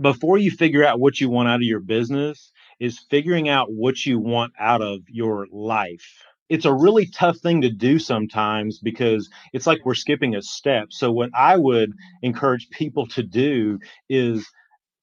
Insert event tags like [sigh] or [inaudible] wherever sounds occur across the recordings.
before you figure out what you want out of your business is figuring out what you want out of your life. It's a really tough thing to do sometimes because it's like we're skipping a step. So, what I would encourage people to do is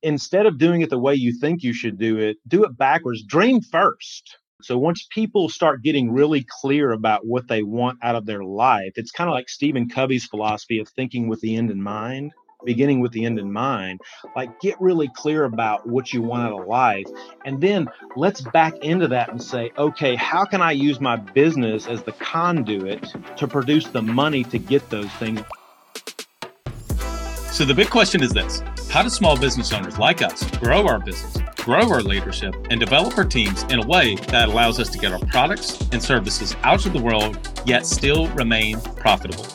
instead of doing it the way you think you should do it, do it backwards. Dream first. So once people start getting really clear about what they want out of their life, it's kind of like Stephen Covey's philosophy of thinking with the end in mind beginning with the end in mind. Like, get really clear about what you want out of life. And then let's back into that and say, okay, how can I use my business as the conduit to produce the money to get those things? So, the big question is this How do small business owners like us grow our business, grow our leadership, and develop our teams in a way that allows us to get our products and services out to the world, yet still remain profitable?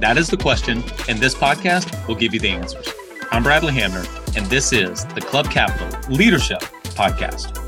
That is the question, and this podcast will give you the answers. I'm Bradley Hamner, and this is the Club Capital Leadership Podcast.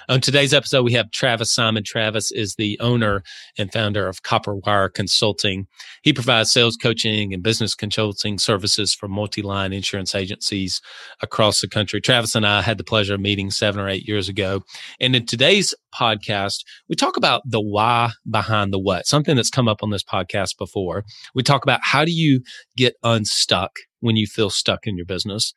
On today's episode, we have Travis Simon. Travis is the owner and founder of Copper Wire Consulting. He provides sales coaching and business consulting services for multi-line insurance agencies across the country. Travis and I had the pleasure of meeting seven or eight years ago. And in today's podcast, we talk about the why behind the what, something that's come up on this podcast before. We talk about how do you get unstuck when you feel stuck in your business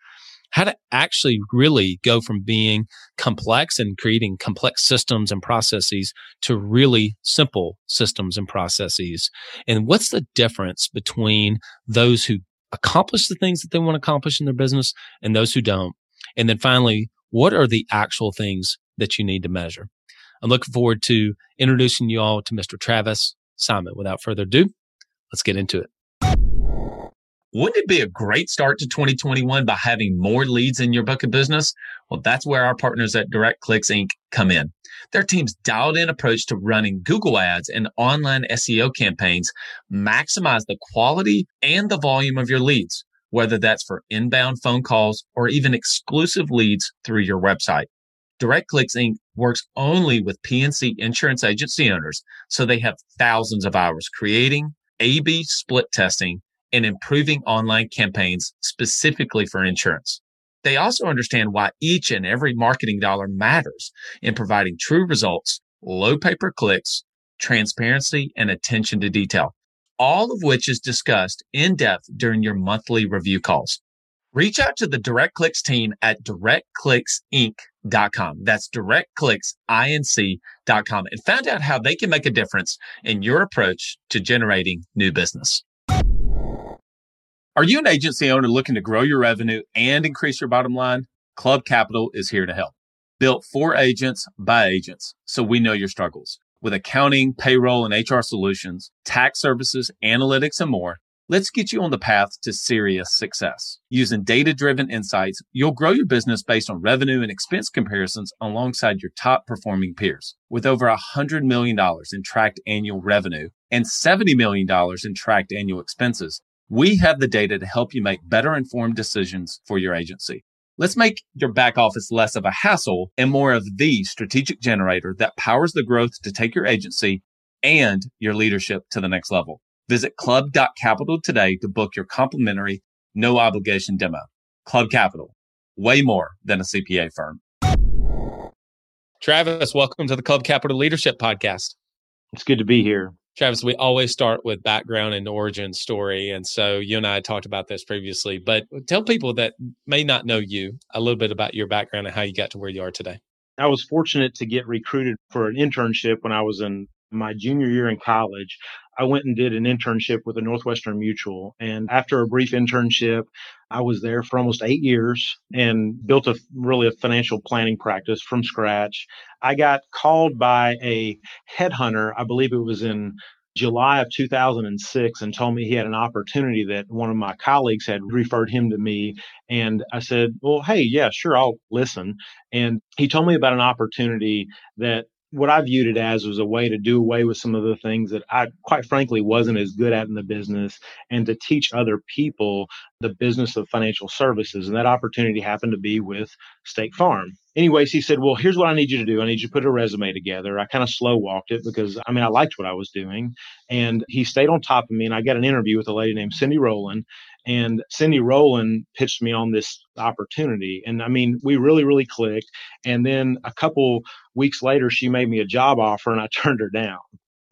how to actually really go from being complex and creating complex systems and processes to really simple systems and processes. And what's the difference between those who accomplish the things that they want to accomplish in their business and those who don't? And then finally, what are the actual things that you need to measure? I'm looking forward to introducing you all to Mr. Travis Simon. Without further ado, let's get into it. Wouldn't it be a great start to 2021 by having more leads in your book of business? Well, that's where our partners at Direct Clicks Inc. come in. Their team's dialed in approach to running Google ads and online SEO campaigns maximize the quality and the volume of your leads, whether that's for inbound phone calls or even exclusive leads through your website. Direct Clicks Inc. works only with P&C insurance agency owners, so they have thousands of hours creating, A-B split testing, and improving online campaigns specifically for insurance. They also understand why each and every marketing dollar matters in providing true results, low pay per clicks, transparency, and attention to detail, all of which is discussed in depth during your monthly review calls. Reach out to the DirectClicks team at directclicksinc.com. That's directclicksinc.com and find out how they can make a difference in your approach to generating new business. Are you an agency owner looking to grow your revenue and increase your bottom line? Club Capital is here to help. Built for agents by agents, so we know your struggles. With accounting, payroll, and HR solutions, tax services, analytics, and more, let's get you on the path to serious success. Using data driven insights, you'll grow your business based on revenue and expense comparisons alongside your top performing peers. With over $100 million in tracked annual revenue and $70 million in tracked annual expenses, we have the data to help you make better informed decisions for your agency. Let's make your back office less of a hassle and more of the strategic generator that powers the growth to take your agency and your leadership to the next level. Visit club.capital today to book your complimentary no obligation demo. Club Capital, way more than a CPA firm. Travis, welcome to the Club Capital Leadership Podcast. It's good to be here. Travis, we always start with background and origin story. And so you and I talked about this previously, but tell people that may not know you a little bit about your background and how you got to where you are today. I was fortunate to get recruited for an internship when I was in my junior year in college. I went and did an internship with a Northwestern Mutual. And after a brief internship, I was there for almost eight years and built a really a financial planning practice from scratch. I got called by a headhunter, I believe it was in July of 2006 and told me he had an opportunity that one of my colleagues had referred him to me. And I said, Well, hey, yeah, sure, I'll listen. And he told me about an opportunity that what I viewed it as was a way to do away with some of the things that I, quite frankly, wasn't as good at in the business and to teach other people the business of financial services. And that opportunity happened to be with State Farm. Anyways, he said, Well, here's what I need you to do. I need you to put a resume together. I kind of slow walked it because I mean, I liked what I was doing. And he stayed on top of me. And I got an interview with a lady named Cindy Rowland. And Cindy Rowland pitched me on this opportunity. And I mean, we really, really clicked. And then a couple weeks later, she made me a job offer and I [laughs] turned her down.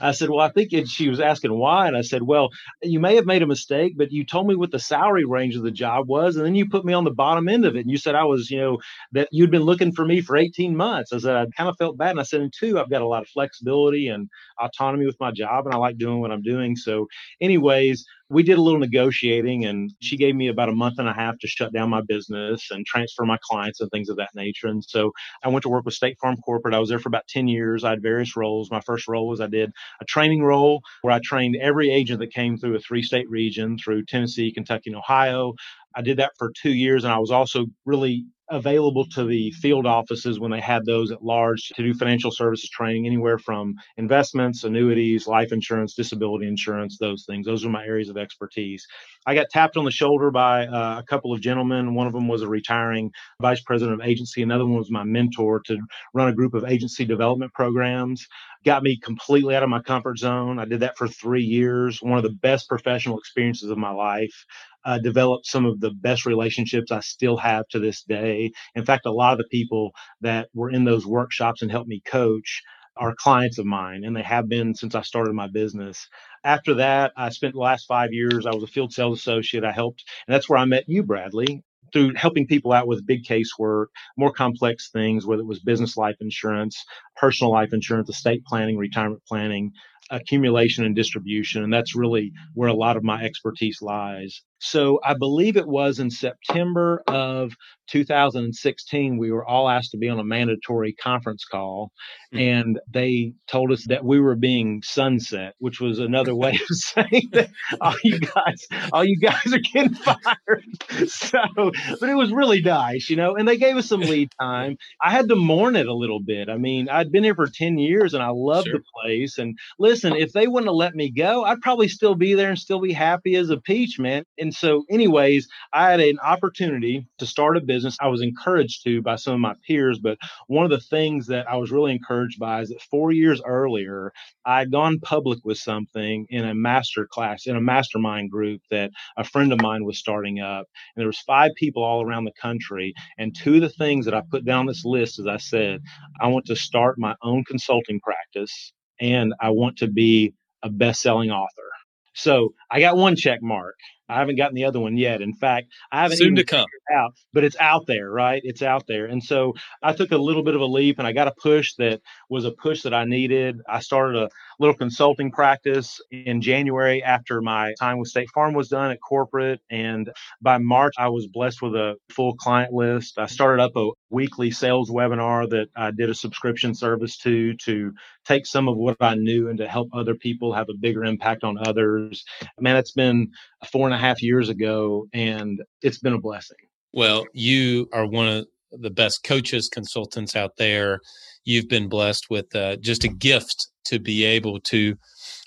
I said, Well, I think it, she was asking why. And I said, Well, you may have made a mistake, but you told me what the salary range of the job was. And then you put me on the bottom end of it. And you said I was, you know, that you'd been looking for me for 18 months. I said, I kind of felt bad. And I said, And two, I've got a lot of flexibility and autonomy with my job and I like doing what I'm doing. So, anyways, we did a little negotiating and she mm-hmm. gave me about a month and a half to shut down my business and transfer my clients and things of that nature. And so I went to work with State Farm Corporate. I was there for about 10 years. I had various roles. My first role was I did a training role where I trained every agent that came through a three state region through Tennessee, Kentucky, and Ohio. I did that for two years. And I was also really available to the field offices when they had those at large to do financial services training, anywhere from investments, annuities, life insurance, disability insurance, those things. Those are my areas of expertise. I got tapped on the shoulder by uh, a couple of gentlemen. One of them was a retiring vice president of agency, another one was my mentor to run a group of agency development programs. Got me completely out of my comfort zone. I did that for three years, one of the best professional experiences of my life uh, developed some of the best relationships I still have to this day. In fact, a lot of the people that were in those workshops and helped me coach are clients of mine, and they have been since I started my business. After that, I spent the last five years, I was a field sales associate. I helped, and that's where I met you, Bradley through helping people out with big case work, more complex things, whether it was business life insurance, personal life insurance, estate planning, retirement planning, accumulation and distribution. And that's really where a lot of my expertise lies. So I believe it was in September of 2016, we were all asked to be on a mandatory conference call. Mm-hmm. And they told us that we were being sunset, which was another way of [laughs] saying that all you guys, all you guys are getting [laughs] fired. So, but it was really nice, you know, and they gave us some lead time. I had to mourn it a little bit. I mean, I'd been here for 10 years and I loved sure. the place. And listen, if they wouldn't have let me go, I'd probably still be there and still be happy as a peach, man. And and so, anyways, I had an opportunity to start a business. I was encouraged to by some of my peers, but one of the things that I was really encouraged by is that four years earlier, I had gone public with something in a master class, in a mastermind group that a friend of mine was starting up. And there was five people all around the country. And two of the things that I put down this list, as I said, I want to start my own consulting practice and I want to be a best-selling author. So I got one check mark. I haven't gotten the other one yet. In fact, I haven't soon to come out, but it's out there, right? It's out there. And so I took a little bit of a leap and I got a push that was a push that I needed. I started a little consulting practice in January after my time with State Farm was done at corporate. And by March, I was blessed with a full client list. I started up a weekly sales webinar that I did a subscription service to to take some of what I knew and to help other people have a bigger impact on others. Man, it's been four and a half years ago and it's been a blessing. Well, you are one of the best coaches, consultants out there. You've been blessed with uh, just a gift to be able to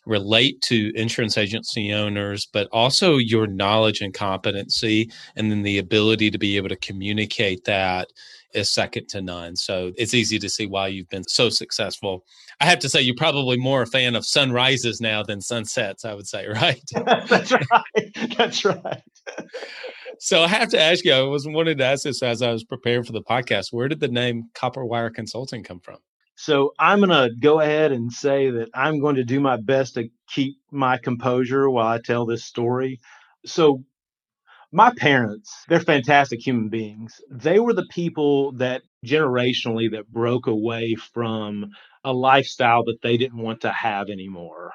relate to insurance agency owners, but also your knowledge and competency, and then the ability to be able to communicate that is second to none. So it's easy to see why you've been so successful. I have to say, you're probably more a fan of sunrises now than sunsets, I would say, [laughs] right? [laughs] That's right. That's right. so I have to ask you, I was wanted to ask this as I was preparing for the podcast. Where did the name Copper Wire Consulting come from? So I'm going to go ahead and say that I'm going to do my best to keep my composure while I tell this story. So my parents, they're fantastic human beings. They were the people that generationally that broke away from a lifestyle that they didn't want to have anymore.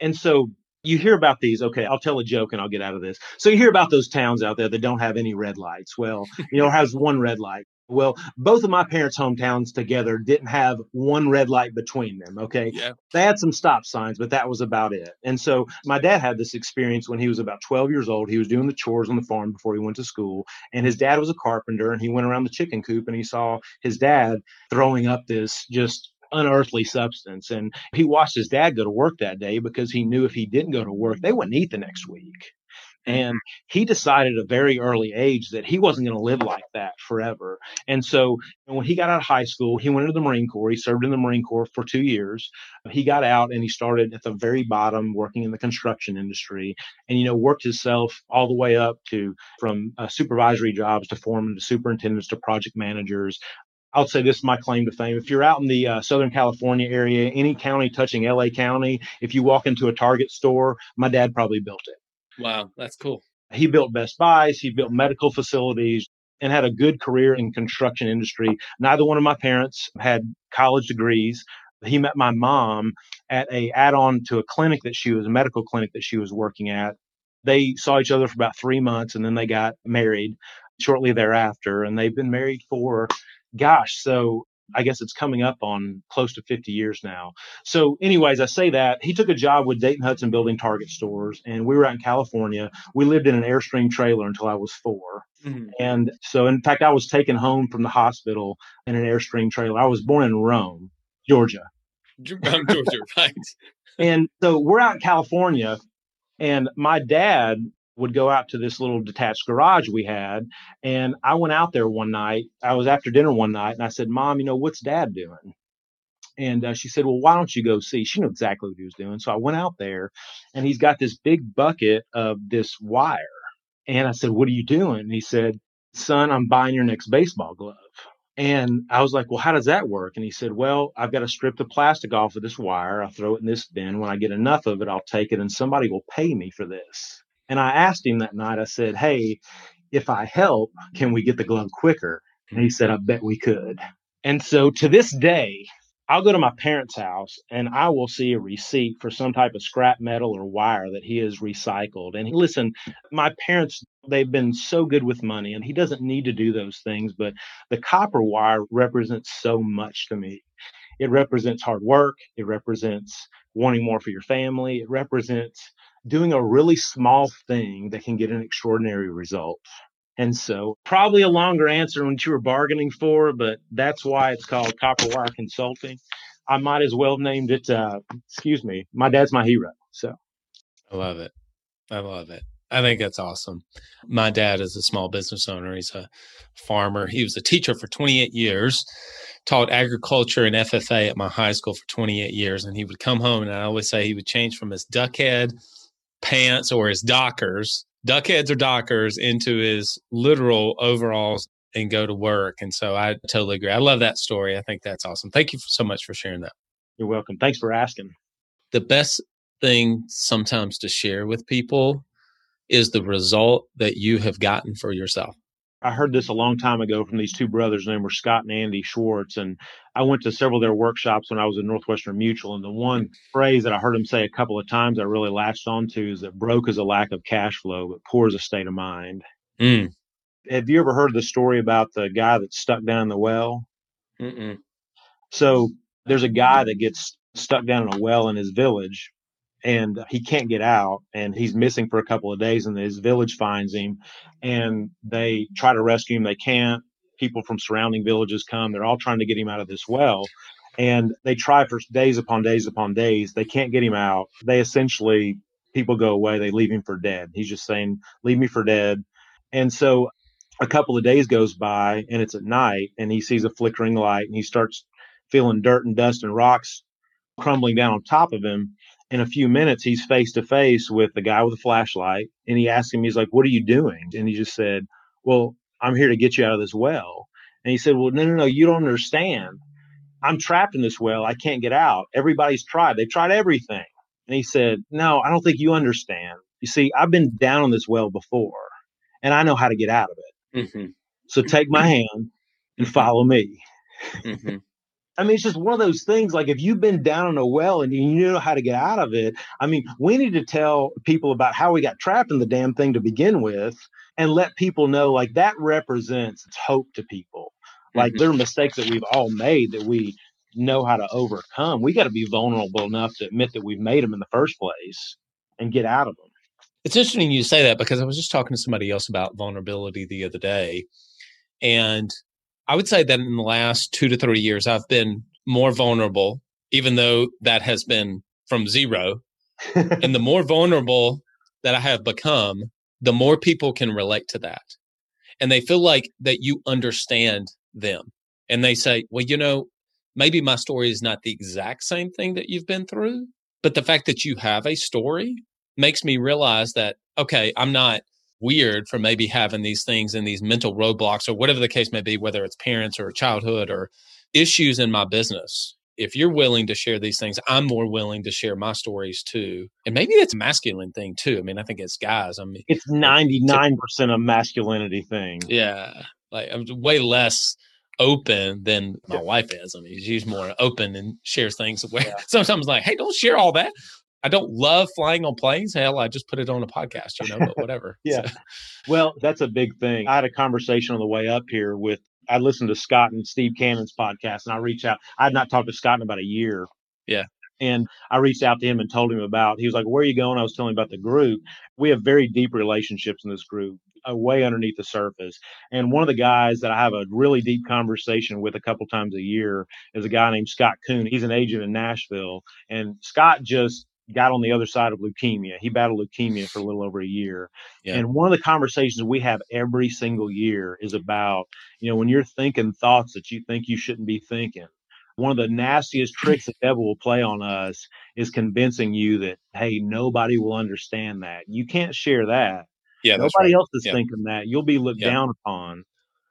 And so you hear about these. Okay, I'll tell a joke and I'll get out of this. So you hear about those towns out there that don't have any red lights. Well, you know, has one red light. Well, both of my parents' hometowns together didn't have one red light between them. Okay. Yeah. They had some stop signs, but that was about it. And so my dad had this experience when he was about 12 years old. He was doing the chores on the farm before he went to school. And his dad was a carpenter and he went around the chicken coop and he saw his dad throwing up this just unearthly substance. And he watched his dad go to work that day because he knew if he didn't go to work, they wouldn't eat the next week. And he decided at a very early age that he wasn't going to live like that forever. And so when he got out of high school, he went into the Marine Corps. He served in the Marine Corps for two years. He got out and he started at the very bottom working in the construction industry and, you know, worked himself all the way up to from uh, supervisory jobs to foreman to superintendents to project managers. I'll say this is my claim to fame. If you're out in the uh, Southern California area, any county touching LA County, if you walk into a Target store, my dad probably built it. Wow, that's cool. He built Best Buys, he built medical facilities, and had a good career in construction industry. Neither one of my parents had college degrees. He met my mom at a add-on to a clinic that she was a medical clinic that she was working at. They saw each other for about three months and then they got married shortly thereafter. And they've been married for, gosh, so I guess it's coming up on close to 50 years now. So, anyways, I say that he took a job with Dayton Hudson building Target stores, and we were out in California. We lived in an Airstream trailer until I was 4 mm-hmm. And so, in fact, I was taken home from the hospital in an Airstream trailer. I was born in Rome, Georgia. [laughs] Georgia, right. [laughs] and so we're out in California, and my dad would go out to this little detached garage we had. And I went out there one night. I was after dinner one night and I said, Mom, you know, what's dad doing? And uh, she said, Well, why don't you go see? She knew exactly what he was doing. So I went out there and he's got this big bucket of this wire. And I said, What are you doing? And he said, Son, I'm buying your next baseball glove. And I was like, Well, how does that work? And he said, Well, I've got to strip the plastic off of this wire. I'll throw it in this bin. When I get enough of it, I'll take it and somebody will pay me for this. And I asked him that night, I said, Hey, if I help, can we get the glove quicker? And he mm-hmm. said, I bet we could. And so to this day, I'll go to my parents' house and I will see a receipt for some type of scrap metal or wire that he has recycled. And listen, my parents, they've been so good with money and he doesn't need to do those things, but the copper wire represents so much to me. It represents hard work. It represents wanting more for your family. It represents doing a really small thing that can get an extraordinary result. And so, probably a longer answer than what you were bargaining for, but that's why it's called Copper Wire Consulting. I might as well have named it, uh, excuse me, my dad's my hero. So, I love it. I love it. I think that's awesome. My dad is a small business owner. He's a farmer. He was a teacher for 28 years, taught agriculture and FFA at my high school for 28 years. And he would come home, and I always say he would change from his duck head pants or his dockers, duck heads or dockers, into his literal overalls and go to work. And so I totally agree. I love that story. I think that's awesome. Thank you so much for sharing that. You're welcome. Thanks for asking. The best thing sometimes to share with people is the result that you have gotten for yourself. I heard this a long time ago from these two brothers. Named were Scott and Andy Schwartz, and I went to several of their workshops when I was at Northwestern Mutual. And the one phrase that I heard them say a couple of times I really latched onto is that broke is a lack of cash flow, but poor is a state of mind. Mm. Have you ever heard the story about the guy that's stuck down in the well? Mm-mm. So there's a guy that gets stuck down in a well in his village and he can't get out and he's missing for a couple of days and his village finds him and they try to rescue him. They can't. People from surrounding villages come. They're all trying to get him out of this well and they try for days upon days upon days. They can't get him out. They essentially people go away. They leave him for dead. He's just saying leave me for dead. And so a couple of days goes by and it's at night and he sees a flickering light and he starts feeling dirt and dust and rocks crumbling down on top of him in a few minutes, he's face to face with the guy with the flashlight, and he asked him, he's like, "What are you doing?" And he just said, "Well, I'm here to get you out of this well." And he said, "Well, no, no, no, you don't understand. I'm trapped in this well. I can't get out. Everybody's tried. They've tried everything." And he said, "No, I don't think you understand. You see, I've been down in this well before, and I know how to get out of it. Mm-hmm. So take my [laughs] hand and follow me." Mm-hmm. I mean, it's just one of those things. Like if you've been down in a well and you know how to get out of it, I mean, we need to tell people about how we got trapped in the damn thing to begin with, and let people know like that represents hope to people. Like mm-hmm. there are mistakes that we've all made that we know how to overcome. We got to be vulnerable enough to admit that we've made them in the first place and get out of them. It's interesting you say that because I was just talking to somebody else about vulnerability the other day, and I would say that in the last two to three years, I've been more vulnerable, even though that has been from zero. [laughs] and the more vulnerable that I have become, the more people can relate to that. And they feel like that you understand them. And they say, well, you know, maybe my story is not the exact same thing that you've been through, but the fact that you have a story makes me realize that, okay, I'm not weird for maybe having these things and these mental roadblocks or whatever the case may be, whether it's parents or childhood or issues in my business. If you're willing to share these things, I'm more willing to share my stories too. And maybe it's a masculine thing too. I mean, I think it's guys. I mean, it's 99% a masculinity thing. Yeah. Like I'm way less open than my yeah. wife is. I mean, she's more open and shares things [laughs] where yeah. sometimes like, hey, don't share all that. I don't love flying on planes. Hell, I just put it on a podcast, you know, but [laughs] whatever. yeah. So. Well, that's a big thing. I had a conversation on the way up here with, I listened to Scott and Steve Cannon's podcast and I reached out. I had not talked to Scott in about a year. Yeah. And I reached out to him and told him about, he was like, where are you going? I was telling him about the group. We have very deep relationships in this group, uh, way underneath the surface. And one of the guys that I have a really deep conversation with a couple times a year is a guy named Scott Kuhn. He's an agent in Nashville. And Scott just got on the other side of leukemia. He battled leukemia for a little over a year. Yeah. And one of the conversations we have every single year is about, you know, when you're thinking thoughts that you think you shouldn't be thinking. One of the nastiest [laughs] tricks the devil will play on us is convincing you that, hey, nobody will understand that. You can't share that. Yeah. Nobody right. else is yeah. thinking that. You'll be looked yeah. down upon.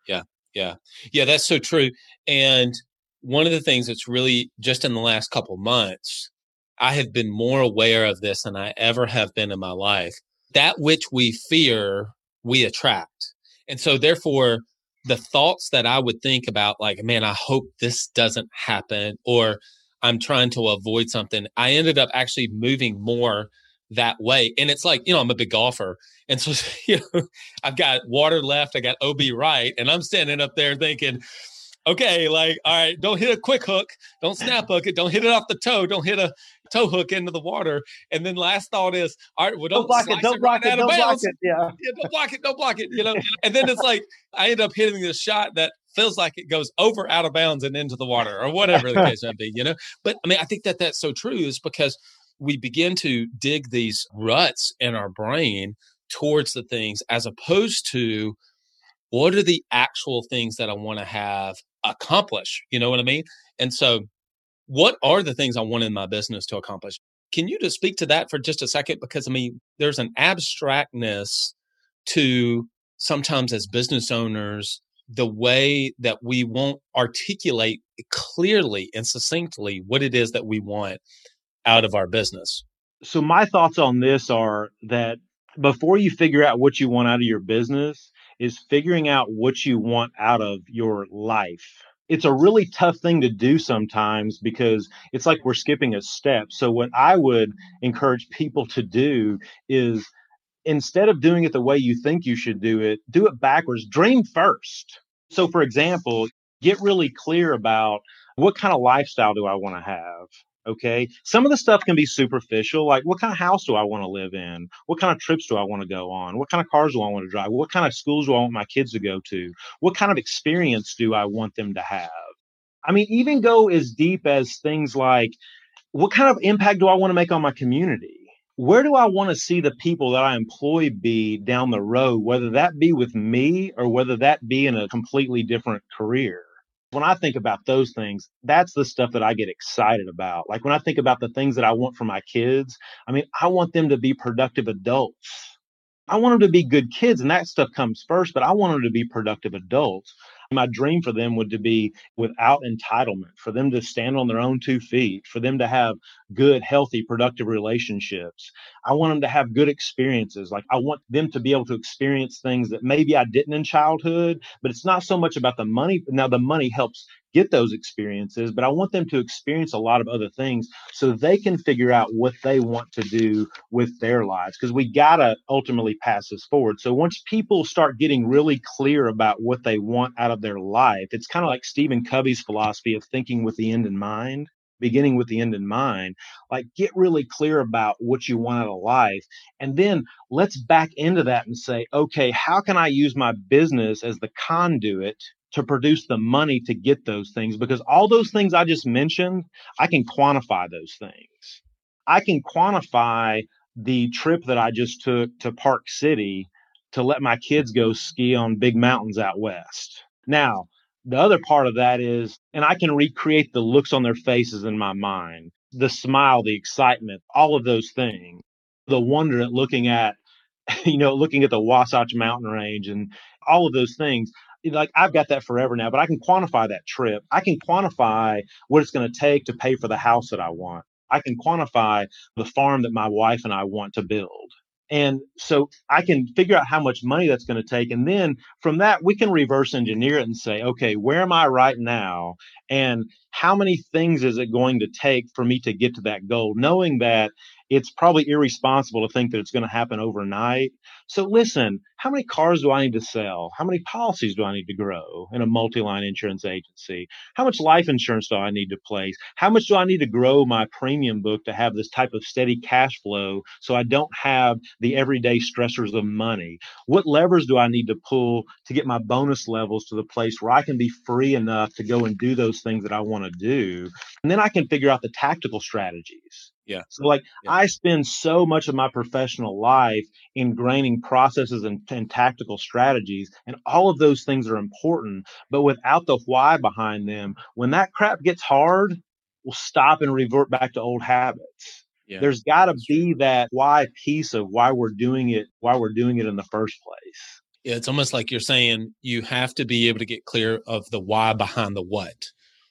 Yeah. Yeah. Yeah. That's so true. And one of the things that's really just in the last couple months I have been more aware of this than I ever have been in my life. That which we fear, we attract. And so, therefore, the thoughts that I would think about, like, man, I hope this doesn't happen, or I'm trying to avoid something, I ended up actually moving more that way. And it's like, you know, I'm a big golfer. And so, [laughs] you know, I've got water left, I got OB right. And I'm standing up there thinking, okay, like, all right, don't hit a quick hook, don't snap hook it, don't hit it off the toe, don't hit a toe hook into the water. And then last thought is, all right, well, don't, don't block it, don't block it, don't block it, yeah. [laughs] yeah, don't block it, don't block it, you know. and then it's like I end up hitting this shot that feels like it goes over out of bounds and into the water or whatever the case may be, you know. But I mean, I think that that's so true is because we begin to dig these ruts in our brain towards the things as opposed to what are the actual things that I want to have accomplish? You know what I mean? And so, what are the things I want in my business to accomplish? Can you just speak to that for just a second? Because I mean, there's an abstractness to sometimes as business owners, the way that we won't articulate clearly and succinctly what it is that we want out of our business. So, my thoughts on this are that before you figure out what you want out of your business, is figuring out what you want out of your life. It's a really tough thing to do sometimes because it's like we're skipping a step. So, what I would encourage people to do is instead of doing it the way you think you should do it, do it backwards. Dream first. So, for example, get really clear about what kind of lifestyle do I want to have? Okay. Some of the stuff can be superficial, like what kind of house do I want to live in? What kind of trips do I want to go on? What kind of cars do I want to drive? What kind of schools do I want my kids to go to? What kind of experience do I want them to have? I mean, even go as deep as things like what kind of impact do I want to make on my community? Where do I want to see the people that I employ be down the road, whether that be with me or whether that be in a completely different career? When I think about those things, that's the stuff that I get excited about. Like when I think about the things that I want for my kids, I mean, I want them to be productive adults. I want them to be good kids, and that stuff comes first, but I want them to be productive adults. My dream for them would to be without entitlement, for them to stand on their own two feet, for them to have good, healthy, productive relationships. I want them to have good experiences. Like I want them to be able to experience things that maybe I didn't in childhood, but it's not so much about the money. Now the money helps get those experiences, but I want them to experience a lot of other things so they can figure out what they want to do with their lives because we got to ultimately pass this forward. So once people start getting really clear about what they want out of their life, it's kind of like Stephen Covey's philosophy of thinking with the end in mind beginning with the end in mind like get really clear about what you want out of life and then let's back into that and say okay how can i use my business as the conduit to produce the money to get those things because all those things I just mentioned, I can quantify those things. I can quantify the trip that I just took to Park City to let my kids go ski on big mountains out west. Now, the other part of that is, and I can recreate the looks on their faces in my mind, the smile, the excitement, all of those things, the wonder at looking at, [laughs] you know, looking at the Wasatch Mountain Range and all of those things. Like I've got that forever now, but I can quantify that trip. I can quantify what it's going to take to pay for the house that I want. I can quantify the farm that my wife and I want to build. And so I can figure out how much money that's going to take. And then from that, we can reverse engineer it and say, okay, where am I right now? And how many things is it going to take for me to get to that goal? Knowing that it's probably irresponsible to think that it's going to happen overnight. So listen, how many cars do I need to sell? How many policies do I need to grow in a multi-line insurance agency? How much life insurance do I need to place? How much do I need to grow my premium book to have this type of steady cash flow so I don't have the everyday stressors of money? What levers do I need to pull to get my bonus levels to the place where I can be free enough to go and do those things that I want to do? And then I can figure out the tactical strategies. Yeah. So like Yeah. I spend so much of my professional life ingraining processes and, and tactical strategies, and all of those things are important. But without the why behind them, when that crap gets hard, we'll stop and revert back to old habits. Yeah. There's got to be that why piece of why we're doing it, why we're doing it in the first place. Yeah, it's almost like you're saying you have to be able to get clear of the why behind the what.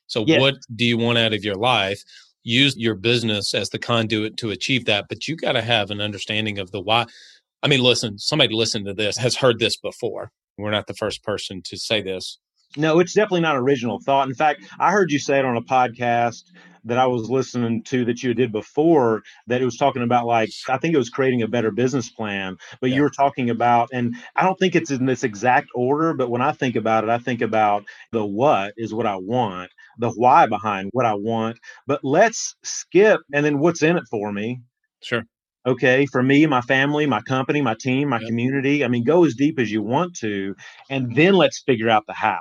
So, Yes. what do you want out of your life? Use your business as the conduit to achieve that, but you got to have an understanding of the why. I mean, listen, somebody listening to this has heard this before. We're not the first person to say this. No, it's definitely not original thought. In fact, I heard you say it on a podcast that I was listening to that you did before that it was talking about like I think it was creating a better business plan, but Yeah. you were talking about and I don't think it's in this exact order, but when I think about it, I think about the what is what I want, the why behind what I want, but let's skip and then what's in it for me. Sure. Okay, for me, my family, my company, my team, my Yep. community. I mean, go as deep as you want to, and then let's figure out the how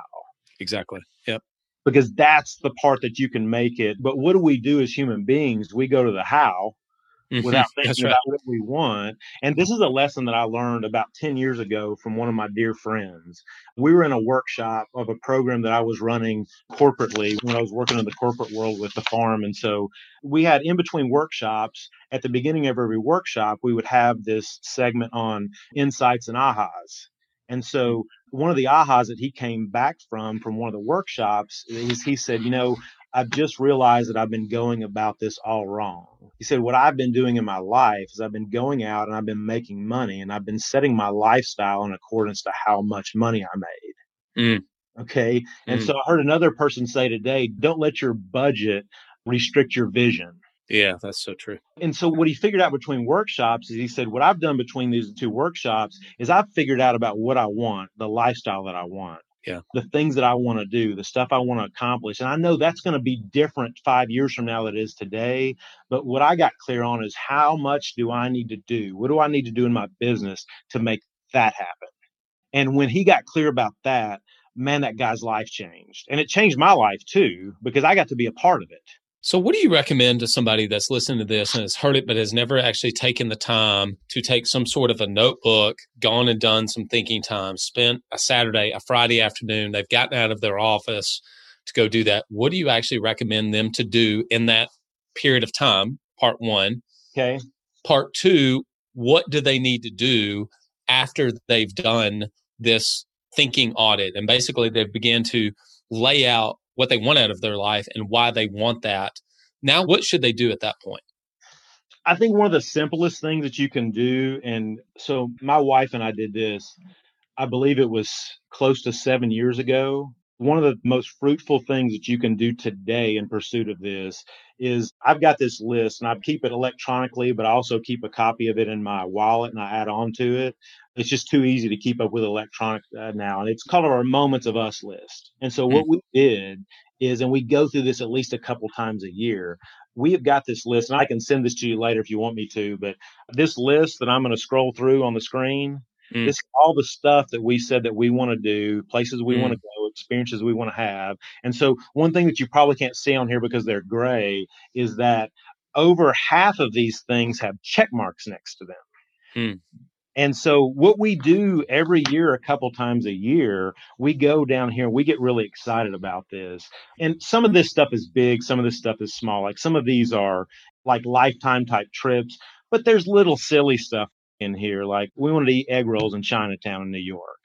Exactly. Yep. because that's the part that you can make it. But what do we do as human beings? We go to the how without Mhm. That's thinking right. about what we want. And this is a lesson that I learned about 10 years ago from one of my dear friends. We were in a workshop of a program that I was running corporately when I was working in the corporate world with the farm. And so we had in between workshops, at the beginning of every workshop, we would have this segment on insights and ahas. And so one of the ahas that he came back from from one of the workshops is he said, you know, I've just realized that I've been going about this all wrong. He said, What I've been doing in my life is I've been going out and I've been making money and I've been setting my lifestyle in accordance to how much money I made. Mm. Okay. And Mm. so I heard another person say today, Don't let your budget restrict your vision. Yeah, that's so true. And so what he figured out between workshops is he said, What I've done between these two workshops is I've figured out about what I want, the lifestyle that I want. Yeah. The things that I want to do, the stuff I want to accomplish. And I know that's going to be different five years from now than it is today. But what I got clear on is how much do I need to do? What do I need to do in my business to make that happen? And when he got clear about that, man, that guy's life changed. And it changed my life too, because I got to be a part of it. So, what do you recommend to somebody that's listening to this and has heard it, but has never actually taken the time to take some sort of a notebook, gone and done some thinking time, spent a Saturday, a Friday afternoon, they've gotten out of their office to go do that? What do you actually recommend them to do in that period of time? Part one. Okay. Part two, what do they need to do after they've done this thinking audit? And basically, they've began to lay out what they want out of their life and why they want that. Now, what should they do at that point? I think one of the simplest things that you can do, and so my wife and I did this, I believe it was close to seven years ago. One of the most fruitful things that you can do today in pursuit of this is I've got this list and I keep it electronically, but I also keep a copy of it in my wallet and I add on to it. It's just too easy to keep up with electronic uh, now. And it's called our Moments of Us list. And so what we did is, and we go through this at least a couple times a year, we have got this list, and I can send this to you later if you want me to. But this list that I'm going to scroll through on the screen, Mm. this is all the stuff that we said that we want to do, places we Mm. want to go, experiences we want to have. And so, one thing that you probably can't see on here because they're gray is that over half of these things have check marks next to them. Hmm. And so, what we do every year, a couple times a year, we go down here, we get really excited about this. And some of this stuff is big, some of this stuff is small. Like some of these are like lifetime type trips, but there's little silly stuff in here. Like we wanted to eat egg rolls in Chinatown in New York.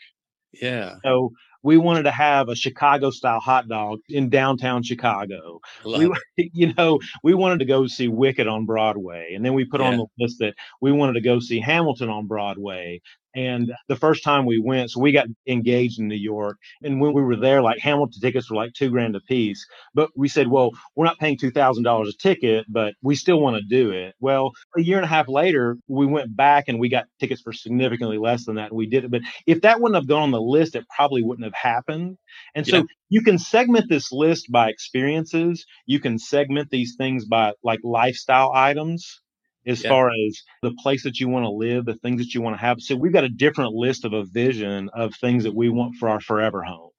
Yeah. So we wanted to have a Chicago style hot dog in downtown Chicago. we, [laughs] you know, we wanted to go see Wicked on Broadway. And then we put yeah. on the list that we wanted to go see Hamilton on Broadway. And the first time we went, so we got engaged in New York. And when we were there, like Hamilton tickets were like two grand a piece. But we said, well, we're not paying $2,000 a ticket, but we still want to do it. Well, a year and a half later, we went back and we got tickets for significantly less than that. And we did it. But if that wouldn't have gone on the list, it probably wouldn't have happened. And so yeah. you can segment this list by experiences. You can segment these things by like lifestyle items as yeah. far as the place that you want to live, the things that you want to have. So we've got a different list of a vision of things that we want for our forever home.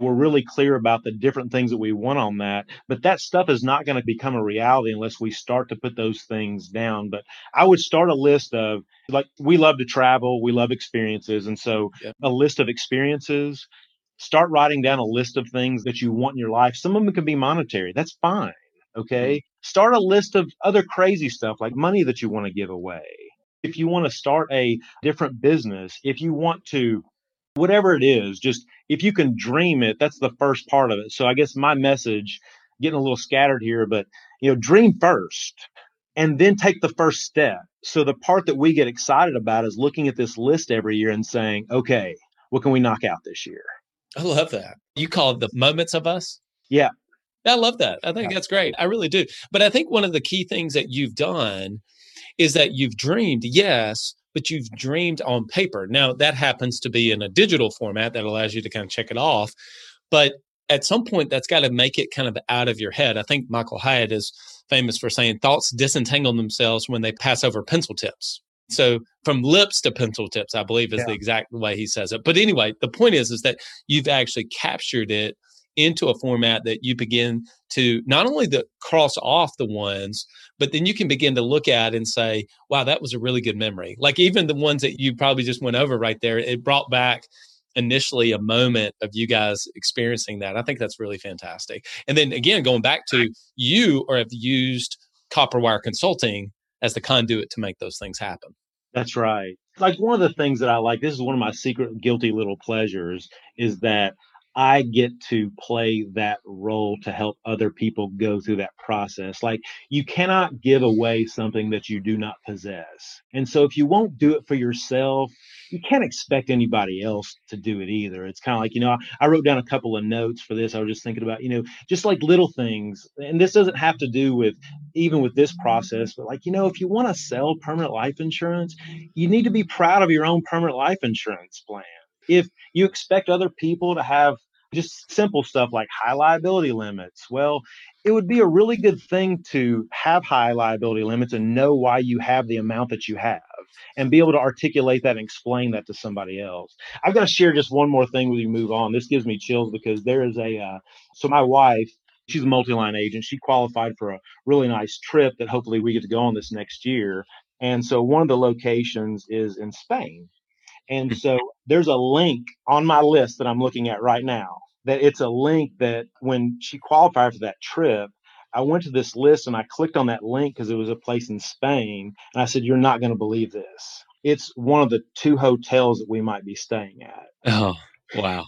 We're really clear about the different things that we want on that, but that stuff is not going to become a reality unless we start to put those things down. But I would start a list of like we love to travel, we love experiences, and so yeah. a list of experiences. Start writing down a list of things that you want in your life. Some of them can be monetary. That's fine. Okay. Mm-hmm. Start a list of other crazy stuff like money that you want to give away. If you want to start a different business, if you want to, whatever it is, just if you can dream it, that's the first part of it. So I guess my message, getting a little scattered here, but you know, dream first and then take the first step. So the part that we get excited about is looking at this list every year and saying, okay, what can we knock out this year? I love that. You call it the moments of us? Yeah. I love that. I think that's great. I really do. But I think one of the key things that you've done is that you've dreamed, yes, but you've dreamed on paper. Now, that happens to be in a digital format that allows you to kind of check it off. But at some point, that's got to make it kind of out of your head. I think Michael Hyatt is famous for saying thoughts disentangle themselves when they pass over pencil tips. So from lips to pencil tips, I believe is yeah. the exact way he says it. But anyway, the point is, is that you've actually captured it into a format that you begin to not only the cross off the ones, but then you can begin to look at and say, wow, that was a really good memory. Like even the ones that you probably just went over right there, it brought back initially a moment of you guys experiencing that. I think that's really fantastic. And then again, going back to you or have used Copperwire Consulting as the conduit to make those things happen. That's right. Like one of the things that I like, this is one of my secret guilty little pleasures, is that I get to play that role to help other people go through that process. Like you cannot give away something that you do not possess. And so if you won't do it for yourself, you can't expect anybody else to do it either. It's kind of like, you know, I wrote down a couple of notes for this. I was just thinking about, you know, just like little things. And this doesn't have to do with even with this process, but like, you know, if you want to sell permanent life insurance, you need to be proud of your own permanent life insurance plan if you expect other people to have just simple stuff like high liability limits, well, it would be a really good thing to have high liability limits and know why you have the amount that you have and be able to articulate that and explain that to somebody else. I've got to share just one more thing with you move on. This gives me chills because there is a, uh, so my wife, she's a multi-line agent. She qualified for a really nice trip that hopefully we get to go on this next year. And so one of the locations is in Spain. And so there's a link on my list that I'm looking at right now that it's a link that when she qualified for that trip, I went to this list and I clicked on that link because it was a place in Spain. And I said, You're not going to believe this. It's one of the two hotels that we might be staying at. Oh, wow.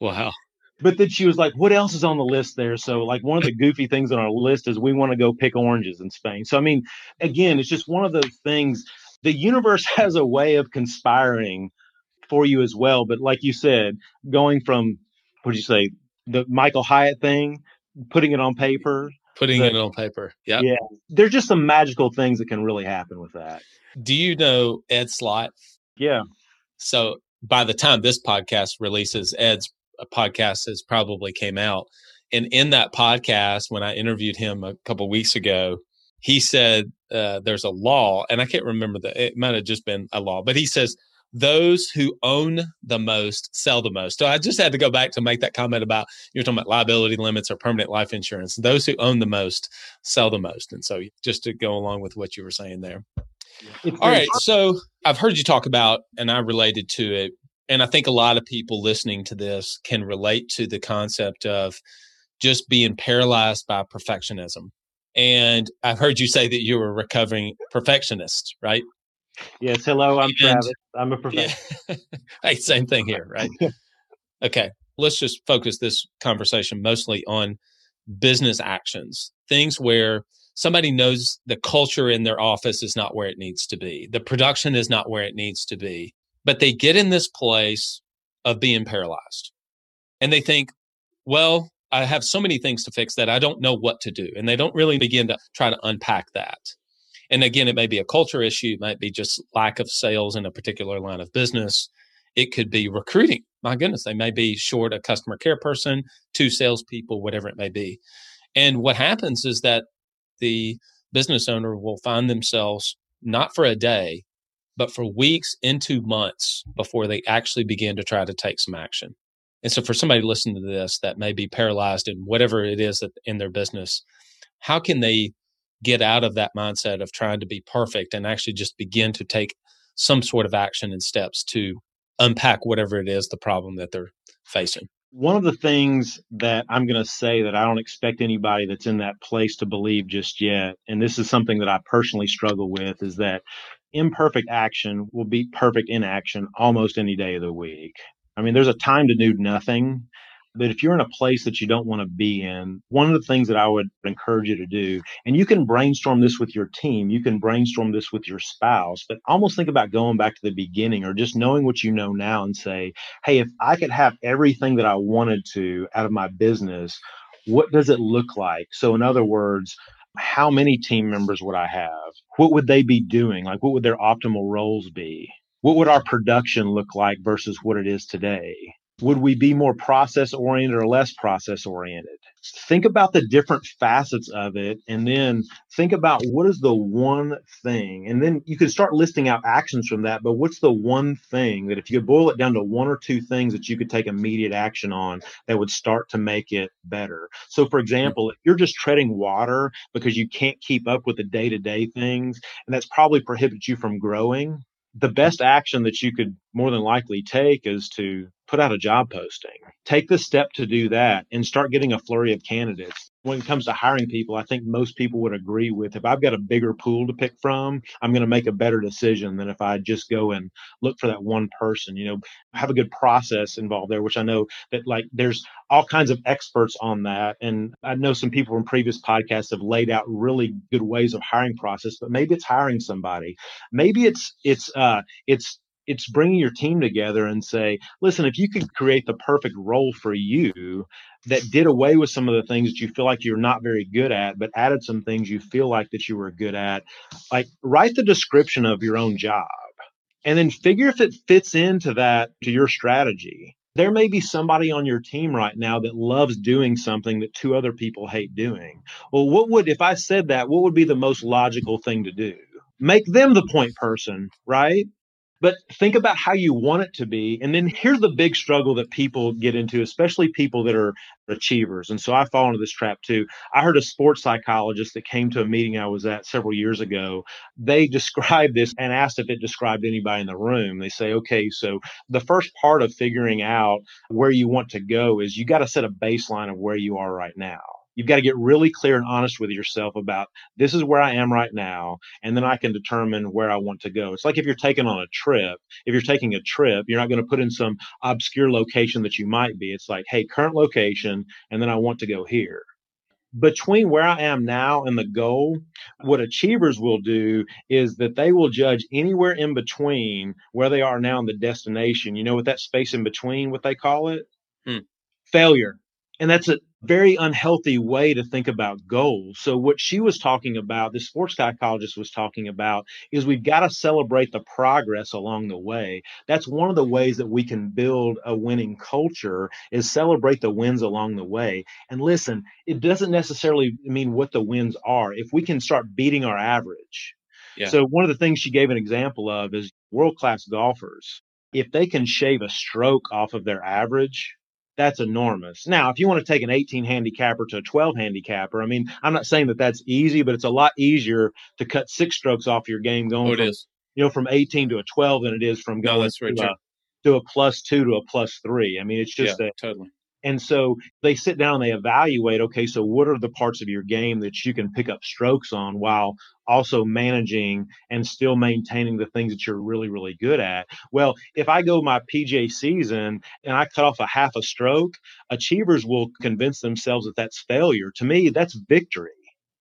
wow. But then she was like, What else is on the list there? So, like, one of the goofy things on our list is we want to go pick oranges in Spain. So, I mean, again, it's just one of those things. The universe [laughs] has a way of conspiring for you as well. But like you said, going from what did you say the Michael Hyatt thing, putting it on paper, putting the, it on paper. Yeah, yeah. There's just some magical things that can really happen with that. Do you know Ed Slot? Yeah. So by the time this podcast releases, Ed's podcast has probably came out, and in that podcast, when I interviewed him a couple weeks ago, he said uh, there's a law, and I can't remember that it might have just been a law, but he says those who own the most sell the most. So I just had to go back to make that comment about you're talking about liability limits or permanent life insurance. Those who own the most sell the most. And so just to go along with what you were saying there. All right. So I've heard you talk about, and I related to it. And I think a lot of people listening to this can relate to the concept of just being paralyzed by perfectionism. And I've heard you say that you're a recovering perfectionist, right? Yes. Hello, I'm and, Travis. I'm a professional. Yeah. [laughs] hey, same thing here, right? [laughs] okay. Let's just focus this conversation mostly on business actions, things where somebody knows the culture in their office is not where it needs to be, the production is not where it needs to be, but they get in this place of being paralyzed. And they think, well, I have so many things to fix that I don't know what to do. And they don't really begin to try to unpack that. And again, it may be a culture issue, it might be just lack of sales in a particular line of business. It could be recruiting. My goodness, they may be short a customer care person, two salespeople, whatever it may be. And what happens is that the business owner will find themselves not for a day, but for weeks into months before they actually begin to try to take some action. And so, for somebody listening to this that may be paralyzed in whatever it is that in their business, how can they get out of that mindset of trying to be perfect and actually just begin to take some sort of action and steps to unpack whatever it is the problem that they're facing. One of the things that I'm going to say that I don't expect anybody that's in that place to believe just yet, and this is something that I personally struggle with, is that imperfect action will be perfect inaction almost any day of the week. I mean, there's a time to do nothing, but if you're in a place that you don't want to be in, one of the things that I would encourage you to do, and you can brainstorm this with your team, you can brainstorm this with your spouse, but almost think about going back to the beginning or just knowing what you know now and say, hey, if I could have everything that I wanted to out of my business, what does it look like? So, in other words, how many team members would I have? What would they be doing? Like, what would their optimal roles be? What would our production look like versus what it is today? Would we be more process oriented or less process oriented? Think about the different facets of it and then think about what is the one thing. And then you can start listing out actions from that. But what's the one thing that if you could boil it down to one or two things that you could take immediate action on that would start to make it better? So, for hmm. example, if you're just treading water because you can't keep up with the day to day things, and that's probably prohibits you from growing, the best action that you could more than likely take is to put out a job posting. Take the step to do that and start getting a flurry of candidates. When it comes to hiring people, I think most people would agree with if I've got a bigger pool to pick from, I'm going to make a better decision than if I just go and look for that one person. You know, have a good process involved there, which I know that like there's all kinds of experts on that. And I know some people from previous podcasts have laid out really good ways of hiring process, but maybe it's hiring somebody. Maybe it's, it's, uh, it's it's bringing your team together and say, listen, if you could create the perfect role for you that did away with some of the things that you feel like you're not very good at, but added some things you feel like that you were good at, like write the description of your own job and then figure if it fits into that to your strategy. There may be somebody on your team right now that loves doing something that two other people hate doing. Well, what would, if I said that, what would be the most logical thing to do? Make them the point person, right? But think about how you want it to be. And then here's the big struggle that people get into, especially people that are achievers. And so I fall into this trap too. I heard a sports psychologist that came to a meeting I was at several years ago. They [laughs] described this and asked if it described anybody in the room. They say, okay, so the first part of figuring out where you want to go is you got to set a baseline of where you are right now. You've got to get really clear and honest with yourself about this is where I am right now, and then I can determine where I want to go. It's like if you're taking on a trip. If you're taking a trip, you're not going to put in some obscure location that you might be. It's like, hey, current location, and then I want to go here between where I am now and the goal, what achievers will do is that they will judge anywhere in between where they are now and the destination. You know what that space in between, what they call it? Hmm. Failure. And that's a very unhealthy way to think about goals. So what she was talking about, the sports psychologist was talking about, is we've got to celebrate the progress along the way. That's one of the ways that we can build a winning culture is celebrate the wins along the way. And listen, it doesn't necessarily mean what the wins are. If we can start beating our average. Yeah. So one of the things she gave an example of is world class golfers if they can shave a stroke off of their average, that's enormous. Now, if you want to take an 18 handicapper to a 12 handicapper, I mean, I'm not saying that that's easy, but it's a lot easier to cut six strokes off your game going. Oh, it from, is. You know, from 18 to a 12 than it is from No, going that's very to, a, to a plus two to a plus three. I mean, it's just yeah, a, totally. And so they sit down and they evaluate, okay, so what are the parts of your game that you can pick up strokes on while also managing and still maintaining the things that you're really, really good at? Well, if I go my PJ season and I cut off a half a stroke, achievers will convince themselves that that's failure. To me, that's victory.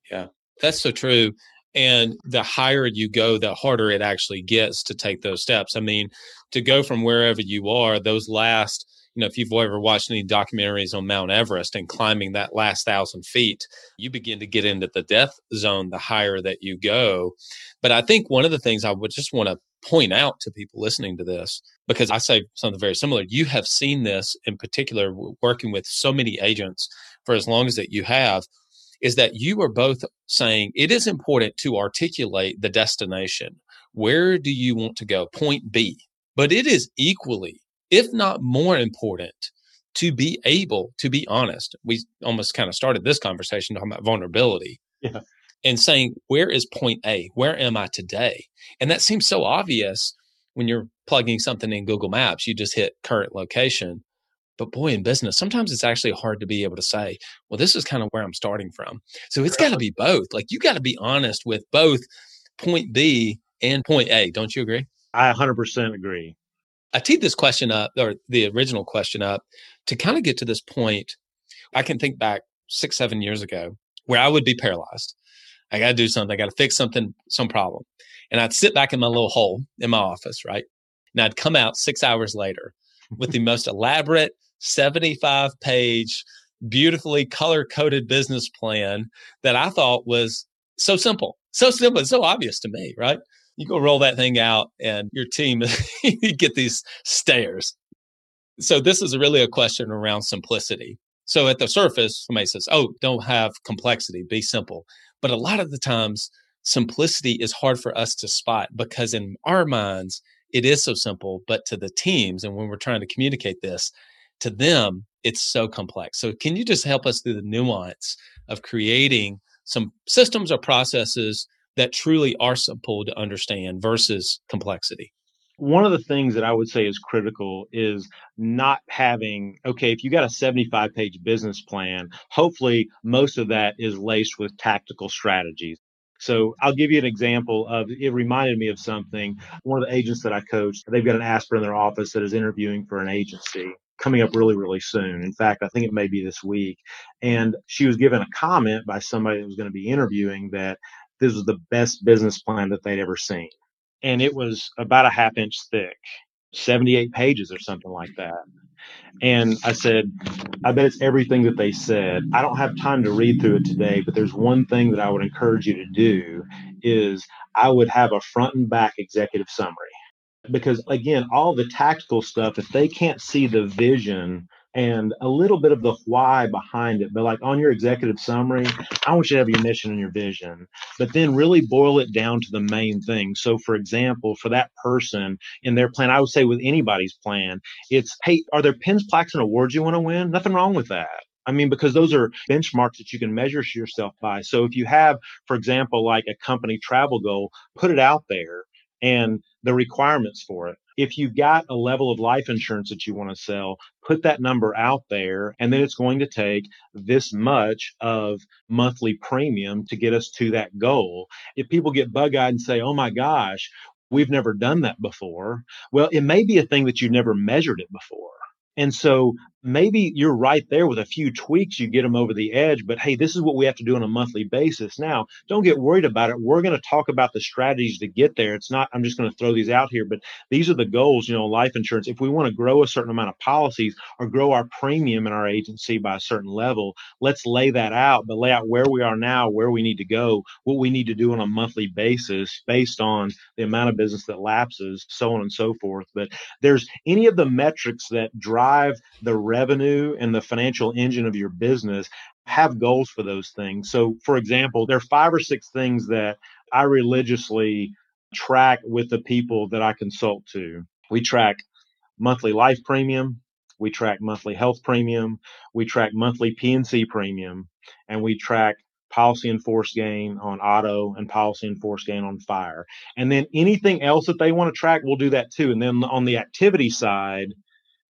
Yeah, that's so true. And the higher you go, the harder it actually gets to take those steps. I mean, to go from wherever you are, those last, you know, if you've ever watched any documentaries on Mount Everest and climbing that last thousand feet, you begin to get into the death zone the higher that you go. But I think one of the things I would just want to point out to people listening to this, because I say something very similar, you have seen this in particular working with so many agents for as long as that you have is that you are both saying it is important to articulate the destination. Where do you want to go? Point B. But it is equally, if not more important, to be able to be honest. We almost kind of started this conversation talking about vulnerability Yeah. and saying, where is point A? Where am I today? And that seems so obvious when you're plugging something in Google Maps. You just hit current location. But boy, in business, sometimes it's actually hard to be able to say, well, this is kind of where I'm starting from. So it's got to be both. Like you got to be honest with both point B and point A. Don't you agree? I 100% agree. I teed this question up, or the original question up, to kind of get to this point. I can think back six, seven years ago where I would be paralyzed. I got to do something. I got to fix something, some problem. And I'd sit back in my little hole in my office, right? And I'd come out six hours later with the [laughs] most elaborate 75 page, beautifully color coded business plan that I thought was so simple, so simple, so obvious to me, right? You go roll that thing out and your team, [laughs] you get these stares. So this is really a question around simplicity. So at the surface, somebody says, oh, don't have complexity, be simple. But a lot of the times, simplicity is hard for us to spot because in our minds, it is so simple. But to the teams, and when we're trying to communicate this, to them, it's so complex. So can you just help us through the nuance of creating some systems or processes that truly are simple to understand versus complexity? One of the things that I would say is critical is not having, okay, if you got a 75 page business plan, hopefully most of that is laced with tactical strategies. So I'll give you an example of it reminded me of something. One of the agents that I coached, they've got an aspirant in their office that is interviewing for an agency coming up really, really soon. In fact, I think it may be this week. And she was given a comment by somebody that was going to be interviewing that this was the best business plan that they'd ever seen. And it was about a half inch thick, 78 pages or something like that. And I said, I bet it's everything that they said. I don't have time to read through it today, but there's one thing that I would encourage you to do is I would have a front and back executive summary. Because again, all the tactical stuff, if they can't see the vision and a little bit of the why behind it, but like on your executive summary, I want you to have your mission and your vision, but then really boil it down to the main thing. So, for example, for that person in their plan, I would say with anybody's plan, it's hey, are there pins, plaques, and awards you want to win? Nothing wrong with that. I mean, because those are benchmarks that you can measure yourself by. So if you have, for example, like a company travel goal, put it out there and the requirements for it. If you've got a level of life insurance that you want to sell, put that number out there, and then it's going to take this much of monthly premium to get us to that goal. If people get bug eyed and say, oh my gosh, we've never done that before, well, it may be a thing that you've never measured it before. And so maybe you're right there with a few tweaks, you get them over the edge. But hey, this is what we have to do on a monthly basis. Now, don't get worried about it. We're going to talk about the strategies to get there. It's not, I'm just going to throw these out here, but these are the goals, you know, life insurance. If we want to grow a certain amount of policies or grow our premium in our agency by a certain level, let's lay that out, but lay out where we are now, where we need to go, what we need to do on a monthly basis based on the amount of business that lapses, so on and so forth. But there's any of the metrics that drive the revenue and the financial engine of your business have goals for those things. So, for example, there are five or six things that I religiously track with the people that I consult to. We track monthly life premium, we track monthly health premium, we track monthly P&C premium, and we track policy in force gain on auto and policy in force gain on fire. And then anything else that they want to track, we'll do that too. And then on the activity side,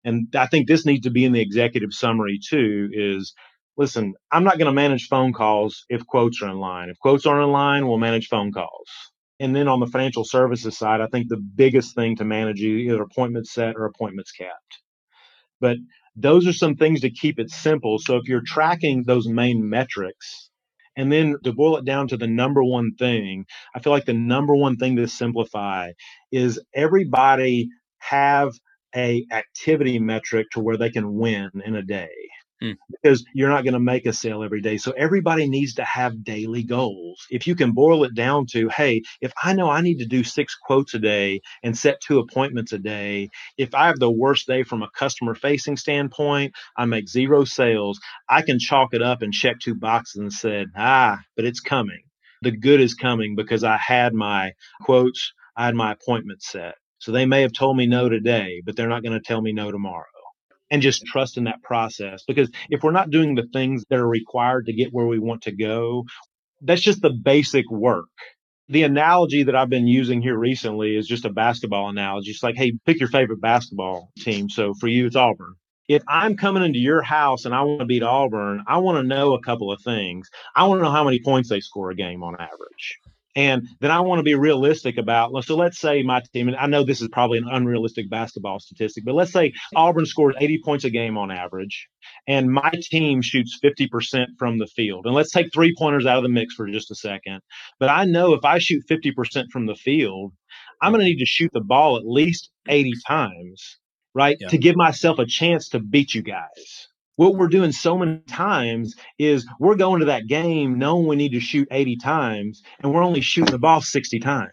and I think this needs to be in the executive summary too, is listen, I'm not going to manage phone calls if quotes are in line. If quotes aren't in line, we'll manage phone calls. And then on the financial services side, I think the biggest thing to manage is either appointments set or appointments capped. But those are some things to keep it simple. So if you're tracking those main metrics, and then to boil it down to the number one thing, I feel like the number one thing to simplify is everybody have a activity metric to where they can win in a day. Hmm. Because you're not going to make a sale every day. So everybody needs to have daily goals. If you can boil it down to, hey, if I know I need to do six quotes a day and set two appointments a day, if I have the worst day from a customer facing standpoint, I make zero sales, I can chalk it up and check two boxes and said, ah, but it's coming. The good is coming because I had my quotes, I had my appointment set. So they may have told me no mm-hmm. today, but they're not going to tell me no tomorrow and just trust in that process. Because if we're not doing the things that are required to get where we want to go, that's just the basic work. The analogy that I've been using here recently is just a basketball analogy. It's like, hey, pick your favorite basketball team. So for you, it's Auburn. If I'm coming into your house and I want to beat Auburn, I want to know a couple of things. I want to know how many points they score a game on average. And then I want to be realistic about, so let's say my team, and I know this is probably an unrealistic basketball statistic, but let's say Auburn scores 80 points a game on average, and my team shoots 50% from the field. And let's take three pointers out of the mix for just a second. But I know if I shoot 50% from the field, I'm going to need to shoot the ball at least 80 times, right? Yeah. To give myself a chance to beat you guys what we're doing so many times is we're going to that game knowing we need to shoot 80 times and we're only shooting the ball 60 times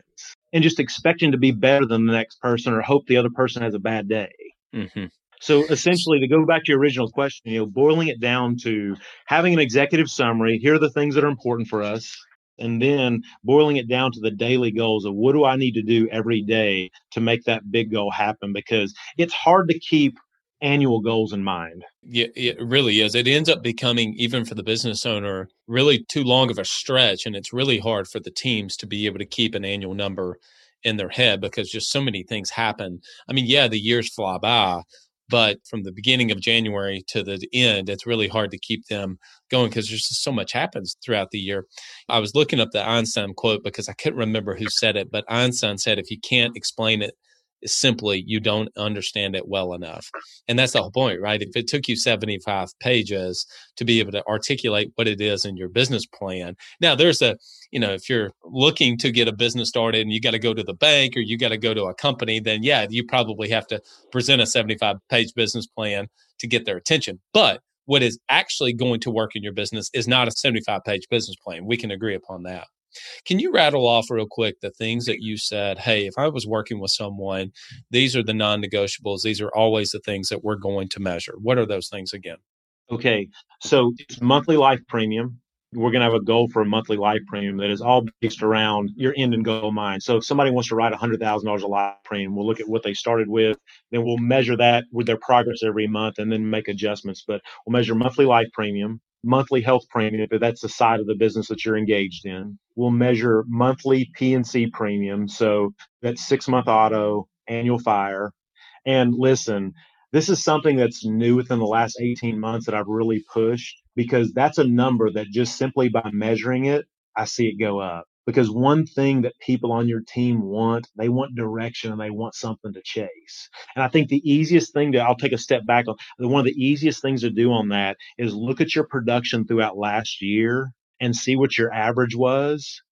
and just expecting to be better than the next person or hope the other person has a bad day. Mm-hmm. So essentially, to go back to your original question, you know, boiling it down to having an executive summary, here are the things that are important for us. And then boiling it down to the daily goals of what do I need to do every day to make that big goal happen? Because it's hard to keep annual goals in mind. Yeah, it really is. It ends up becoming, even for the business owner, really too long of a stretch. And it's really hard for the teams to be able to keep an annual number in their head because just so many things happen. I mean, yeah, the years fly by, but from the beginning of January to the end, it's really hard to keep them going because there's just so much happens throughout the year. I was looking up the Einstein quote because I couldn't remember who said it, but Einstein said, if you can't explain it simply you don't understand it well enough. And that's the whole point, right? If it took you 75 pages to be able to articulate what it is in your business plan. Now, there's a, you know, if you're looking to get a business started and you got to go to the bank or you got to go to a company, then yeah, you probably have to present a 75 page business plan to get their attention. But what is actually going to work in your business is not a 75 page business plan. We can agree upon that. Can you rattle off real quick the things that you said? Hey, if I was working with someone, these are the non negotiables. These are always the things that we're going to measure. What are those things again? Okay. So it's monthly life premium. We're going to have a goal for a monthly life premium that is all based around your end and goal mind. So if somebody wants to write $100,000 a life premium, we'll look at what they started with, then we'll measure that with their progress every month and then make adjustments. But we'll measure monthly life premium monthly health premium if that's the side of the business that you're engaged in. We'll measure monthly P&C premium. So that's six month auto, annual fire. And listen, this is something that's new within the last 18 months that I've really pushed because that's a number that just simply by measuring it, I see it go up because one thing that people on your team want, they want direction and they want something to chase. And I think the easiest thing to, I'll take a step back on one of the easiest things to do on that is look at your production throughout last year and see what your average was.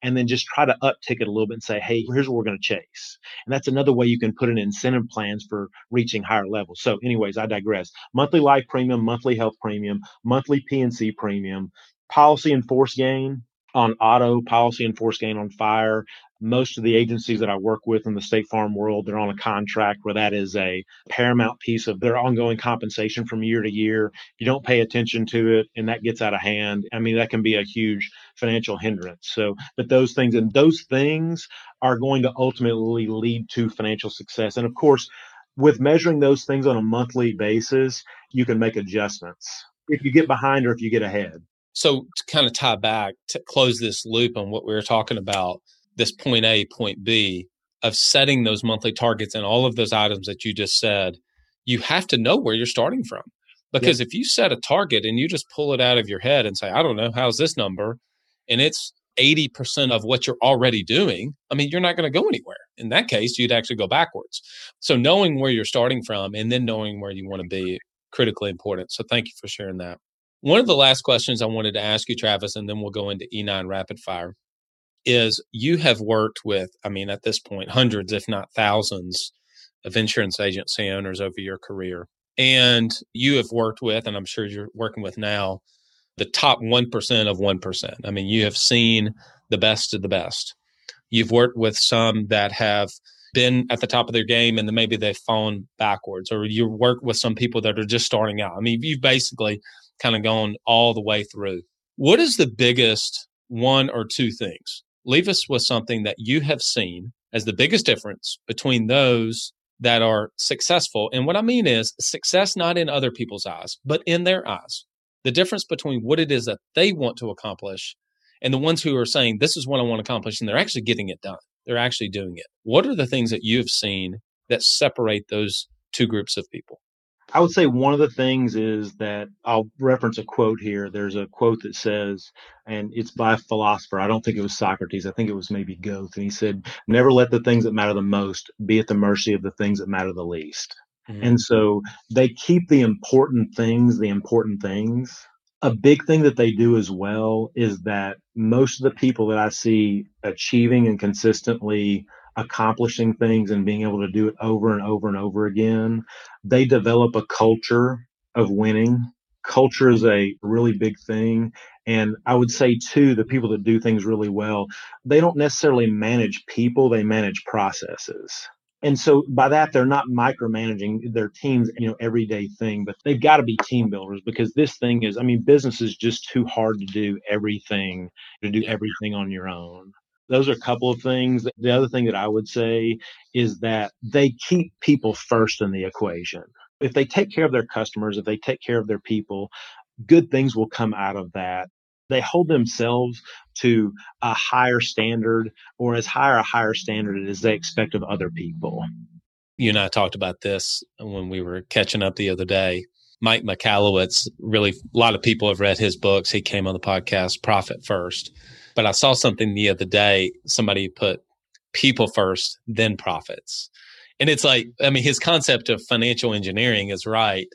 And then just try to uptick it a little bit and say, hey, here's what we're going to chase. And that's another way you can put in incentive plans for reaching higher levels. So, anyways, I digress. Monthly life premium, monthly health premium, monthly P&C premium, policy in force gain, on auto policy and force gain on fire. Most of the agencies that I work with in the State Farm world, they're on a contract where that is a paramount piece of their ongoing compensation from year to year. You don't pay attention to it and that gets out of hand. I mean, that can be a huge financial hindrance. So, but those things and those things are going to ultimately lead to financial success. And of course, with measuring those things on a monthly basis, you can make adjustments if you get behind or if you get ahead. So to kind of tie back to close this loop on what we were talking about, this point A, point B of setting those monthly targets and all of those items that you just said, you have to know where you're starting from. Because if you set a target and you just pull it out of your head and say, I don't know, how's this number? And it's 80% of what you're already doing, I mean, you're not going to go anywhere. In that case, you'd actually go backwards. So knowing where you're starting from and then knowing where you want to be critically important. So thank you for sharing that. One of the last questions I wanted to ask you, Travis, and then we'll go into E9 rapid fire, is you have worked with, I mean, at this point, hundreds, if not thousands, of insurance agency owners over your career. And you have worked with, and I'm sure you're working with now, the top 1% of 1%. I mean, you have seen the best of the best. You've worked with some that have been at the top of their game and then maybe they've fallen backwards, or you work with some people that are just starting out. I mean, you've basically kind of gone all the way through. What is the biggest one or two things? Leave us with something that you have seen as the biggest difference between those that are successful. And what I mean is success not in other people's eyes, but in their eyes. The difference between what it is that they want to accomplish and the ones who are saying, This is what I want to accomplish, and they're actually getting it done. They're actually doing it. What are the things that you have seen that separate those two groups of people? I would say one of the things is that I'll reference a quote here. There's a quote that says, and it's by a philosopher. I don't think it was Socrates. I think it was maybe Goethe. And he said, Never let the things that matter the most be at the mercy of the things that matter the least. Mm-hmm. And so they keep the important things the important things. A big thing that they do as well is that most of the people that I see achieving and consistently accomplishing things and being able to do it over and over and over again, they develop a culture of winning. Culture is a really big thing. And I would say, too, the people that do things really well, they don't necessarily manage people, they manage processes. And so by that, they're not micromanaging their team's, you know, everyday thing, but they've got to be team builders because this thing is, I mean, business is just too hard to do everything, to do everything on your own those are a couple of things. The other thing that I would say is that they keep people first in the equation. If they take care of their customers, if they take care of their people, good things will come out of that. They hold themselves to a higher standard or as higher a higher standard as they expect of other people. You and I talked about this when we were catching up the other day. Mike Michalowicz, really, a lot of people have read his books. He came on the podcast, Profit First but I saw something the other day. Somebody put people first, then profits. And it's like, I mean, his concept of financial engineering is right.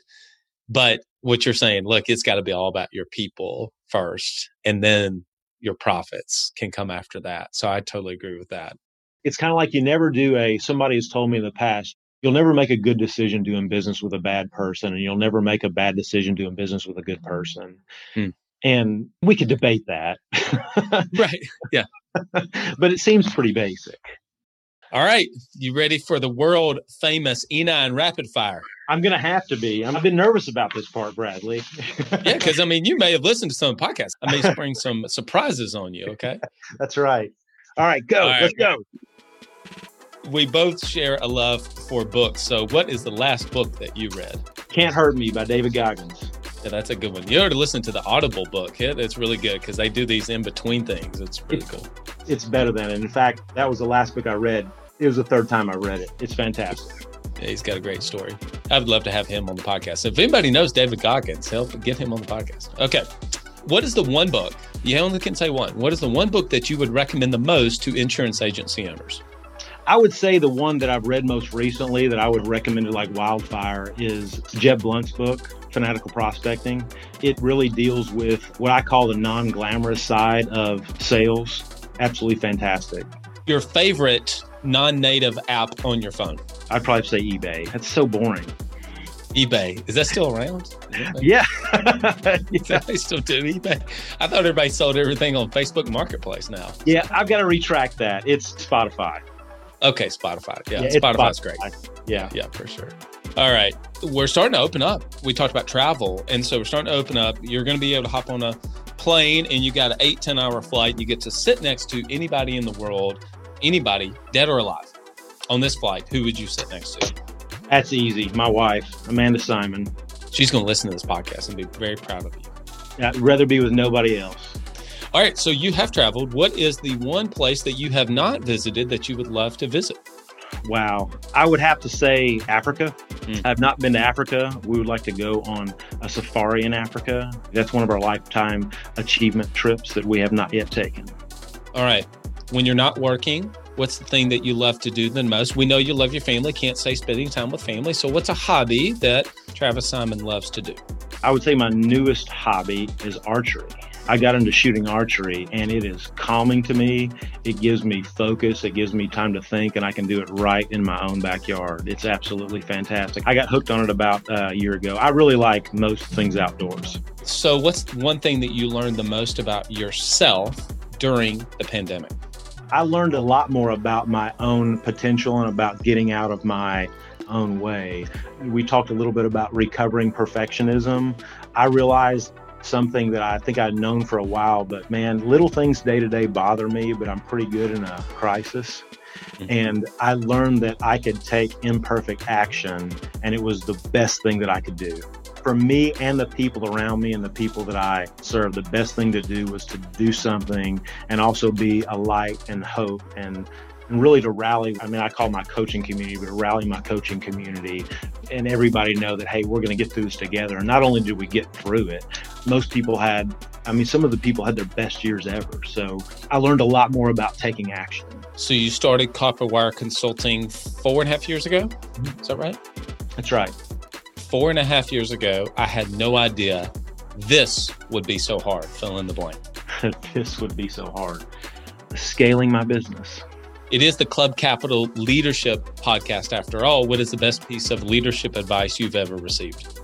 But what you're saying, look, it's got to be all about your people first, and then your profits can come after that. So I totally agree with that. It's kind of like you never do a, somebody has told me in the past, you'll never make a good decision doing business with a bad person, and you'll never make a bad decision doing business with a good person. Hmm. And we could debate that. [laughs] right. Yeah. but it seems pretty basic. All right. You ready for the world famous E9 rapid fire? I'm going to have to be. I've been nervous about this part, Bradley. yeah, because I mean, you may have listened to some podcasts. I may [laughs] spring some surprises on you. Okay. That's right. All right, go. All right. Let's go. We both share a love for books. So, what is the last book that you read? Can't Hurt Me by David Goggins. Yeah, that's a good one. You ought to listen to the Audible book. Yeah, it's really good because they do these in between things. It's it's, cool. It's better than it. In fact, that was the last book I read. It was the third time I read it. It's fantastic. Yeah, he's got a great story. I would love to have him on the podcast. If anybody knows David Goggins, help get him on the podcast. Okay. What is the one book? You only can say one. What is the one book that you would recommend the most to insurance agency owners? I would say the one that I've read most recently that I would recommend like wildfire is Jeb Blount's book, Fanatical Prospecting. It really deals with what I call the non glamorous side of sales. Absolutely fantastic. Your favorite non native app on your phone? I'd probably say eBay. That's so boring. eBay. Is that still around? [laughs] Yeah. yeah. [laughs] They still do eBay. I thought everybody sold everything on Facebook Marketplace now. Yeah, I've got to retract that. It's Spotify. Okay, Spotify. Yeah, yeah Spotify's Spotify. great. Yeah. Yeah, for sure. All right. We're starting to open up. We talked about travel. And so we're starting to open up. You're going to be able to hop on a plane and you got an eight, 10 hour flight. You get to sit next to anybody in the world, anybody, dead or alive, on this flight. Who would you sit next to? That's easy. My wife, Amanda Simon. She's going to listen to this podcast and be very proud of you. I'd rather be with nobody else. All right. So you have traveled. What is the one place that you have not visited that you would love to visit? Wow. I would have to say Africa. Mm. I've not been to Africa. We would like to go on a safari in Africa. That's one of our lifetime achievement trips that we have not yet taken. All right. When you're not working, what's the thing that you love to do the most? We know you love your family, can't say spending time with family. So, what's a hobby that Travis Simon loves to do? I would say my newest hobby is archery. I got into shooting archery and it is calming to me. It gives me focus. It gives me time to think and I can do it right in my own backyard. It's absolutely fantastic. I got hooked on it about uh, a year ago. I really like most things outdoors. So, what's one thing that you learned the most about yourself during the pandemic? I learned a lot more about my own potential and about getting out of my own way. We talked a little bit about recovering perfectionism. I realized something that I think I'd known for a while, but man, little things day to day bother me, but I'm pretty good in a crisis. Mm-hmm. And I learned that I could take imperfect action, and it was the best thing that I could do. For me and the people around me and the people that I serve, the best thing to do was to do something and also be a light and hope and and really to rally i mean i call my coaching community but to rally my coaching community and everybody know that hey we're going to get through this together. And not only did we get through it most people had i mean some of the people had their best years ever. So i learned a lot more about taking action. So you started Copperwire Consulting four and a half years ago? Mm-hmm. is that right? That's right. Four and a half years ago i had no idea this would be so hard. Fill in the blank. [laughs] This would be so hard. Scaling my business it is the Club Capital Leadership Podcast, after all. What is the best piece of leadership advice you've ever received?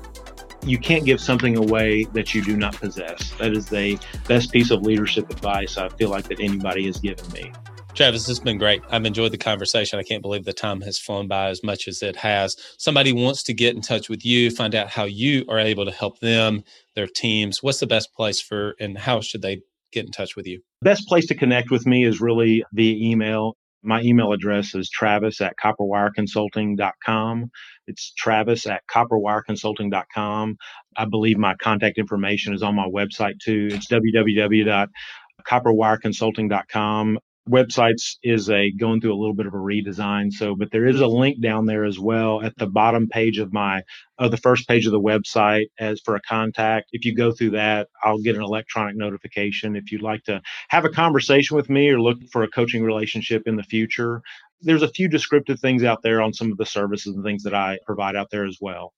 You can't give something away that you do not possess. That is the best piece of leadership advice I feel like that anybody has given me. Travis, this has been great. I've enjoyed the conversation. I can't believe the time has flown by as much as it has. Somebody wants to get in touch with you, find out how you are able to help them, their teams. What's the best place for, and how should they get in touch with you? Best place to connect with me is really via email. My email address is travis at copperwireconsulting.com. It's travis at copperwireconsulting.com. I believe my contact information is on my website too. It's www.copperwireconsulting.com websites is a going through a little bit of a redesign so but there is a link down there as well at the bottom page of my of the first page of the website as for a contact. If you go through that i'll get an electronic notification. If you'd like to have a conversation with me or look for a coaching relationship in the future there's a few descriptive things out there on some of the services and things that i provide out there as well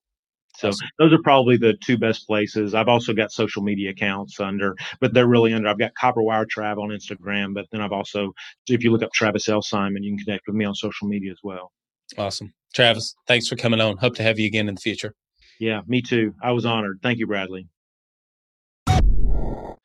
so awesome. those are probably the two best places. I've also got social media accounts under, but they're really under. I've got Copperwire Trav on Instagram, but then I've also, if you look up Travis L. Simon, you can connect with me on social media as well. Awesome. Travis, thanks for coming on. Hope to have you again in the future. Yeah, me too. I was honored. Thank you, Bradley.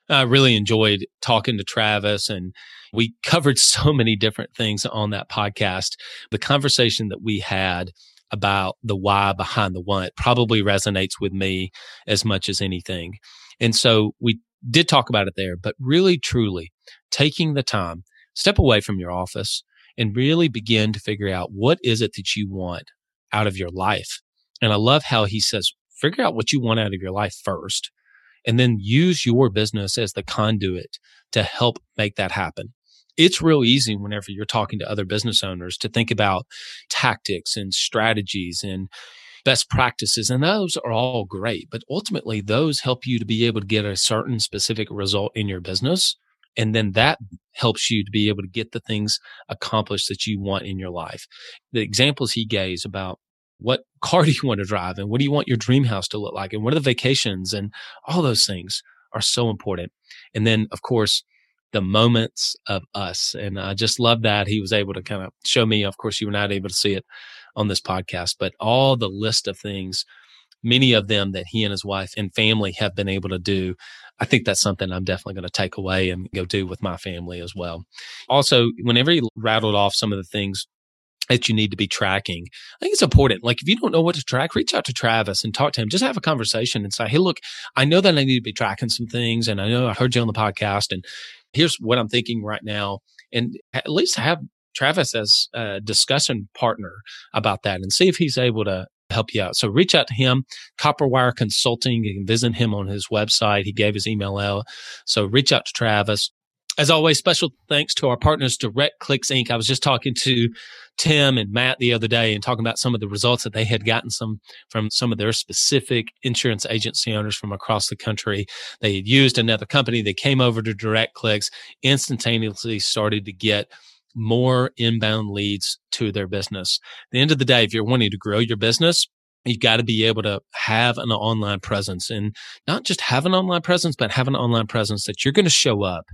I really enjoyed talking to Travis and we covered [laughs] so many different things on that podcast. The conversation that we had about the why behind the what probably resonates with me as much as anything. And so we did talk about it there, but really truly taking the time, step away from your office and really begin to figure out what is it that you want out of your life. And I love how he says, figure out what you want out of your life first and then use your business as the conduit to help make that happen it's real easy whenever you're talking to other business owners to think about tactics and strategies and best practices. And those are all great, but ultimately those help you to be able to get a certain specific result in your business. And then that helps you to be able to get the things accomplished that you want in your life. The examples he gave about what [laughs] car do you want to drive and what do you want your dream house to look like and what are the vacations and all those things are so important. And then, of course, the moments of us. And I just love that he was able to kind of show me. Of course, you were not able to see it on this podcast, but all the list of things, many of them that he and his wife and family have been able to do. I think that's something I'm definitely going to take away and go do with my family as well. Also, whenever he rattled off some of the things that you need to be tracking. I think it's important. Like if you don't know what to track, reach out to Travis and talk to him. Just have a conversation and say, Hey, look, I know that I need to be tracking some things and I know I heard you on the podcast and here's what I'm thinking right now. And at least have Travis as a discussion partner about that and see if he's able to help you out. So reach out to him, Copperwire Consulting. You can visit him on his website. He gave his email out. So reach out to Travis. As always, special thanks to our partners, Direct Clicks Inc. I was just talking to Tim and Matt the other day and talking about some of the results that they had gotten some from some of their specific insurance agency owners from across the country. They had used another company. They came over to Direct Clicks, instantaneously started to get more inbound leads to their business. At the end of the day, if you're wanting to grow your business, you got to be able to have an online presence and not just have an online presence, but have an online presence that you're going to show up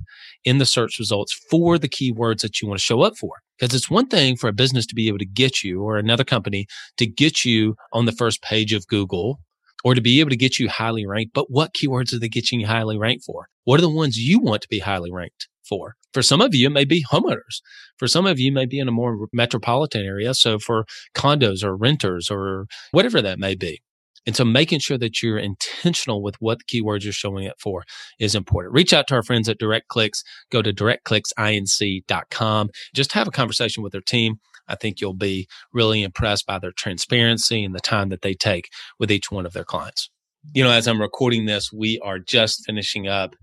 in the search results for the keywords that you want to show up for. Because it's one thing for a business to be able to get you or another company to get you on the first page of Google or to be able to get you highly ranked. But what keywords are they getting you highly ranked for? What are the ones you want to be highly ranked for? For some of you, it may be homeowners. For some of you, may be in a more metropolitan area. So for condos or renters or whatever that may be. And so making sure that you're intentional with what keywords you're showing it for is important. Reach out to our friends at Direct Clicks. Go to directclicksinc.com. Just have a conversation with their team. I think you'll be really impressed by their transparency and the time that they take with each one of their clients you know, as I'm recording this, we are just finishing up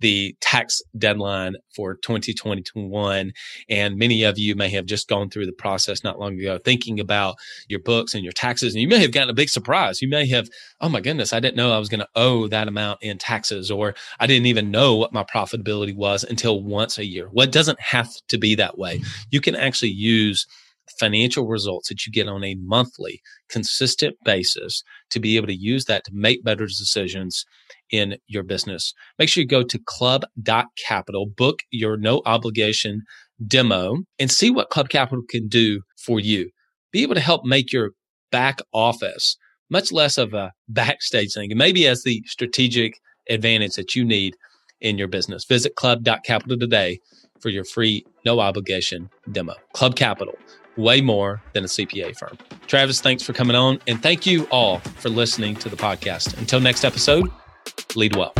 the tax deadline for 2021. And many of you may have just gone through the process not long ago, thinking about your books and your taxes. And you may have gotten a big surprise. You may have, oh my goodness, I didn't know I was going to owe that amount in taxes, or I didn't even know what my profitability was until once a year. Well, it doesn't have to be that way. You can actually use financial results that you get on a monthly, consistent basis to be able to use that to make better decisions in your business. Make sure you go to club.capital, book your no obligation demo, and see what Club Capital can do for you. Be able to help make your back office much less of a backstage thing, and maybe as the strategic advantage that you need in your business. Visit club.capital today for your free, no obligation demo. Club Capital way more than a CPA firm. Travis, thanks for coming on. And thank you all for listening to the podcast. Until next episode, lead well.